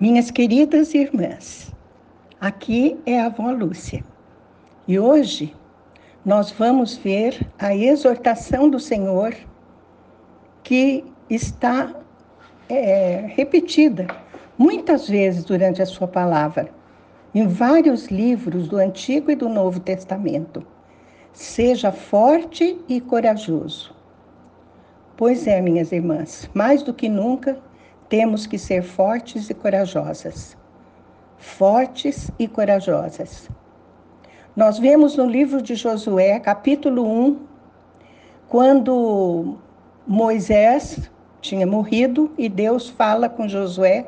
Minhas queridas irmãs, aqui é a avó Lúcia e hoje nós vamos ver a exortação do Senhor que está é, repetida muitas vezes durante a sua palavra, em vários livros do Antigo e do Novo Testamento. Seja forte e corajoso. Pois é, minhas irmãs, mais do que nunca temos que ser fortes e corajosas. Fortes e corajosas. Nós vemos no livro de Josué, capítulo 1, quando Moisés tinha morrido e Deus fala com Josué.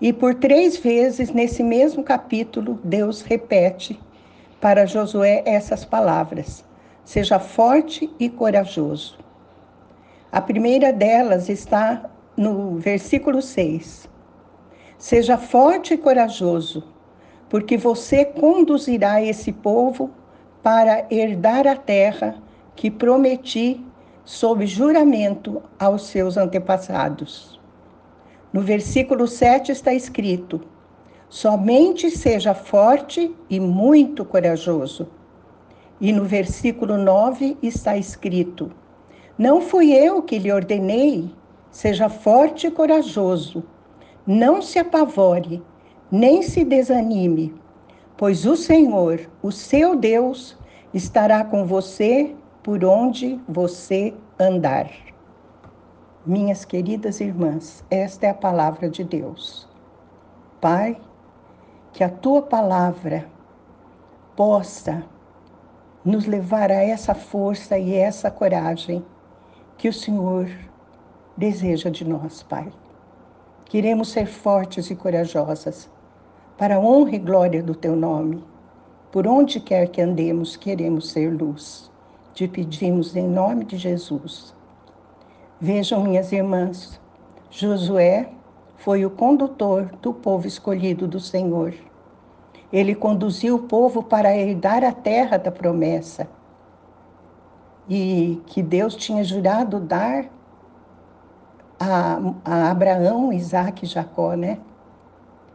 E por três vezes nesse mesmo capítulo, Deus repete para Josué essas palavras: Seja forte e corajoso. A primeira delas está no versículo 6. Seja forte e corajoso, porque você conduzirá esse povo para herdar a terra que prometi sob juramento aos seus antepassados. No versículo 7 está escrito: Somente seja forte e muito corajoso. E no versículo 9 está escrito: Não fui eu que lhe ordenei, seja forte e corajoso. Não se apavore, nem se desanime, pois o Senhor, o seu Deus, estará com você por onde você andar. Minhas queridas irmãs, esta é a palavra de Deus. Pai, que a tua palavra possa nos levar a essa força e essa coragem que o Senhor deseja de nós, Pai. Queremos ser fortes e corajosas, para a honra e glória do teu nome. Por onde quer que andemos, queremos ser luz te pedimos em nome de Jesus. Vejam, minhas irmãs, Josué foi o condutor do povo escolhido do Senhor. Ele conduziu o povo para herdar a terra da promessa e que Deus tinha jurado dar a, a Abraão, Isaac e Jacó, né?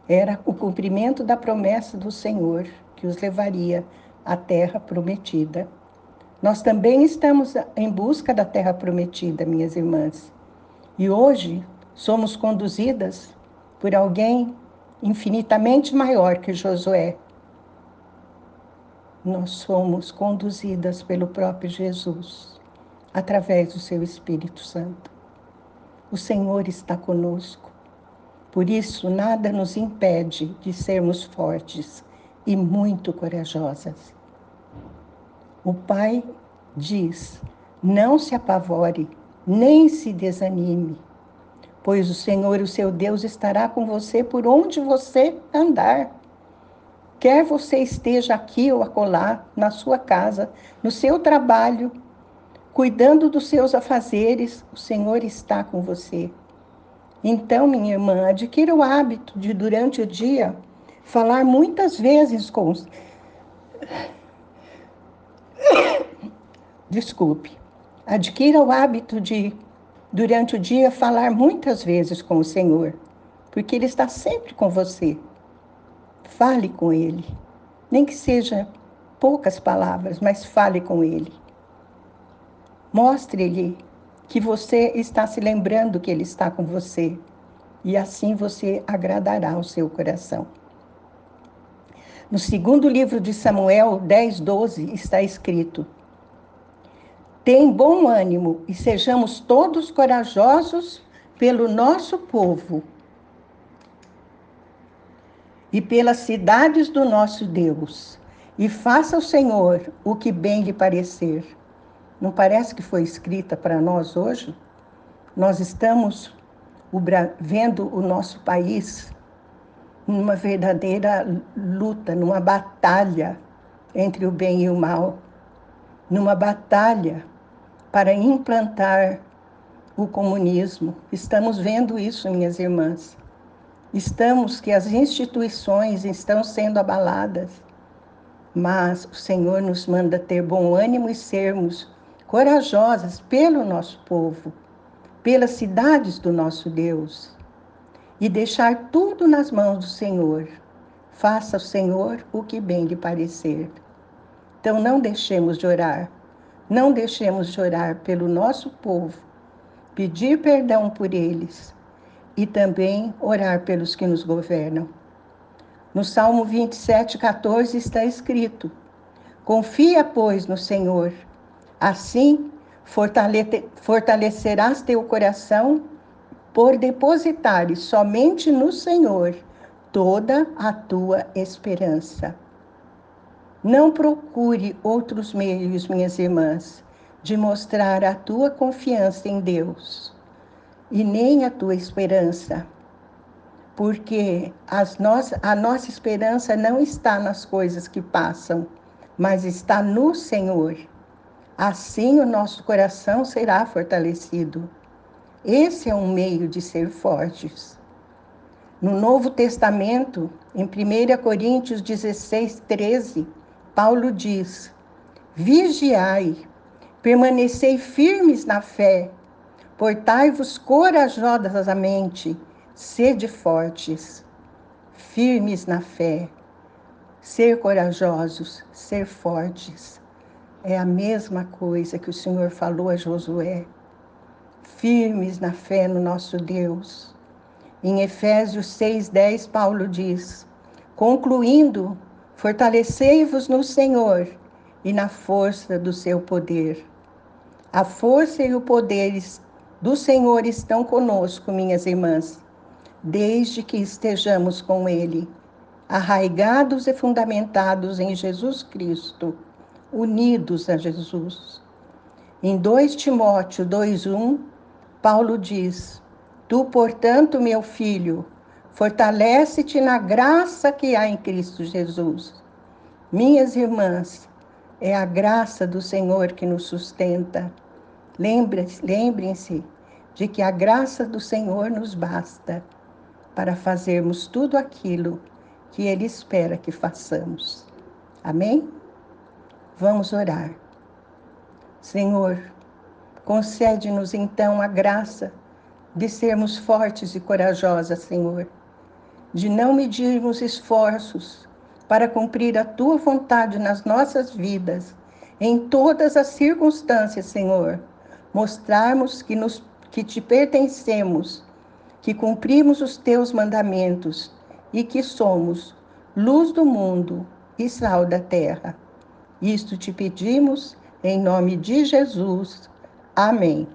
Era o cumprimento da promessa do Senhor que os levaria à terra prometida. Nós também estamos em busca da terra prometida, minhas irmãs. E hoje somos conduzidas por alguém infinitamente maior que Josué. Nós somos conduzidas pelo próprio Jesus, através do seu Espírito Santo. O Senhor está conosco. Por isso, nada nos impede de sermos fortes e muito corajosas. O Pai diz: Não se apavore, nem se desanime, pois o Senhor, o seu Deus, estará com você por onde você andar. Quer você esteja aqui ou acolá, na sua casa, no seu trabalho, cuidando dos seus afazeres, o Senhor está com você. Então, minha irmã, adquira o hábito de, durante o dia, falar muitas vezes com os desculpe, adquira o hábito de, durante o dia, falar muitas vezes com o Senhor, porque Ele está sempre com você. Fale com Ele, nem que seja poucas palavras, mas fale com Ele. Mostre-lhe que você está se lembrando que Ele está com você, e assim você agradará o seu coração. No segundo livro de Samuel 10, 12, está escrito: tem bom ânimo e sejamos todos corajosos pelo nosso povo e pelas cidades do nosso Deus. E faça o Senhor o que bem lhe parecer. Não parece que foi escrita para nós hoje? Nós estamos vendo o nosso país numa verdadeira luta, numa batalha entre o bem e o mal, numa batalha para implantar o comunismo. Estamos vendo isso, minhas irmãs. Estamos que as instituições estão sendo abaladas, mas o Senhor nos manda ter bom ânimo e sermos corajosas pelo nosso povo, pelas cidades do nosso Deus. e deixar tudo nas mãos do Senhor. Faça o Senhor o que bem lhe parecer. Então não deixemos de orar, não deixemos de orar pelo nosso povo, pedir perdão por eles e também orar pelos que nos governam. No Salmo 27, 14 está escrito: Confia, pois, no Senhor, assim fortalecerás teu coração por depositares somente no Senhor toda a tua esperança. Não procure outros meios, minhas irmãs, de mostrar a tua confiança em Deus e nem a tua esperança, porque a nossa esperança não está nas coisas que passam, mas está no Senhor. Assim o nosso coração será fortalecido. Esse é um meio de ser fortes. No Novo Testamento, em 1 Coríntios 16, 13, Paulo diz: Vigiai, permanecei firmes na fé, portai-vos corajosamente, sede fortes, firmes na fé. Ser corajosos, ser fortes, é a mesma coisa que o Senhor falou a Josué. Firmes na fé no nosso Deus. Em Efésios 6,10, Paulo diz: Concluindo, Fortalecei-vos no Senhor e na força do seu poder. A força e o poder do Senhor estão conosco, minhas irmãs, desde que estejamos com Ele, arraigados e fundamentados em Jesus Cristo, unidos a Jesus. Em 2 Timóteo 2,1, Paulo diz: Tu, portanto, meu filho, Fortalece-te na graça que há em Cristo Jesus. Minhas irmãs, é a graça do Senhor que nos sustenta. Lembrem-se de que a graça do Senhor nos basta para fazermos tudo aquilo que Ele espera que façamos. Amém? Vamos orar. Senhor, concede-nos então a graça de sermos fortes e corajosas, Senhor de não medirmos esforços para cumprir a tua vontade nas nossas vidas, em todas as circunstâncias, Senhor. Mostrarmos que, nos, que te pertencemos, que cumprimos os teus mandamentos e que somos luz do mundo e sal da terra. Isto te pedimos em nome de Jesus. Amém.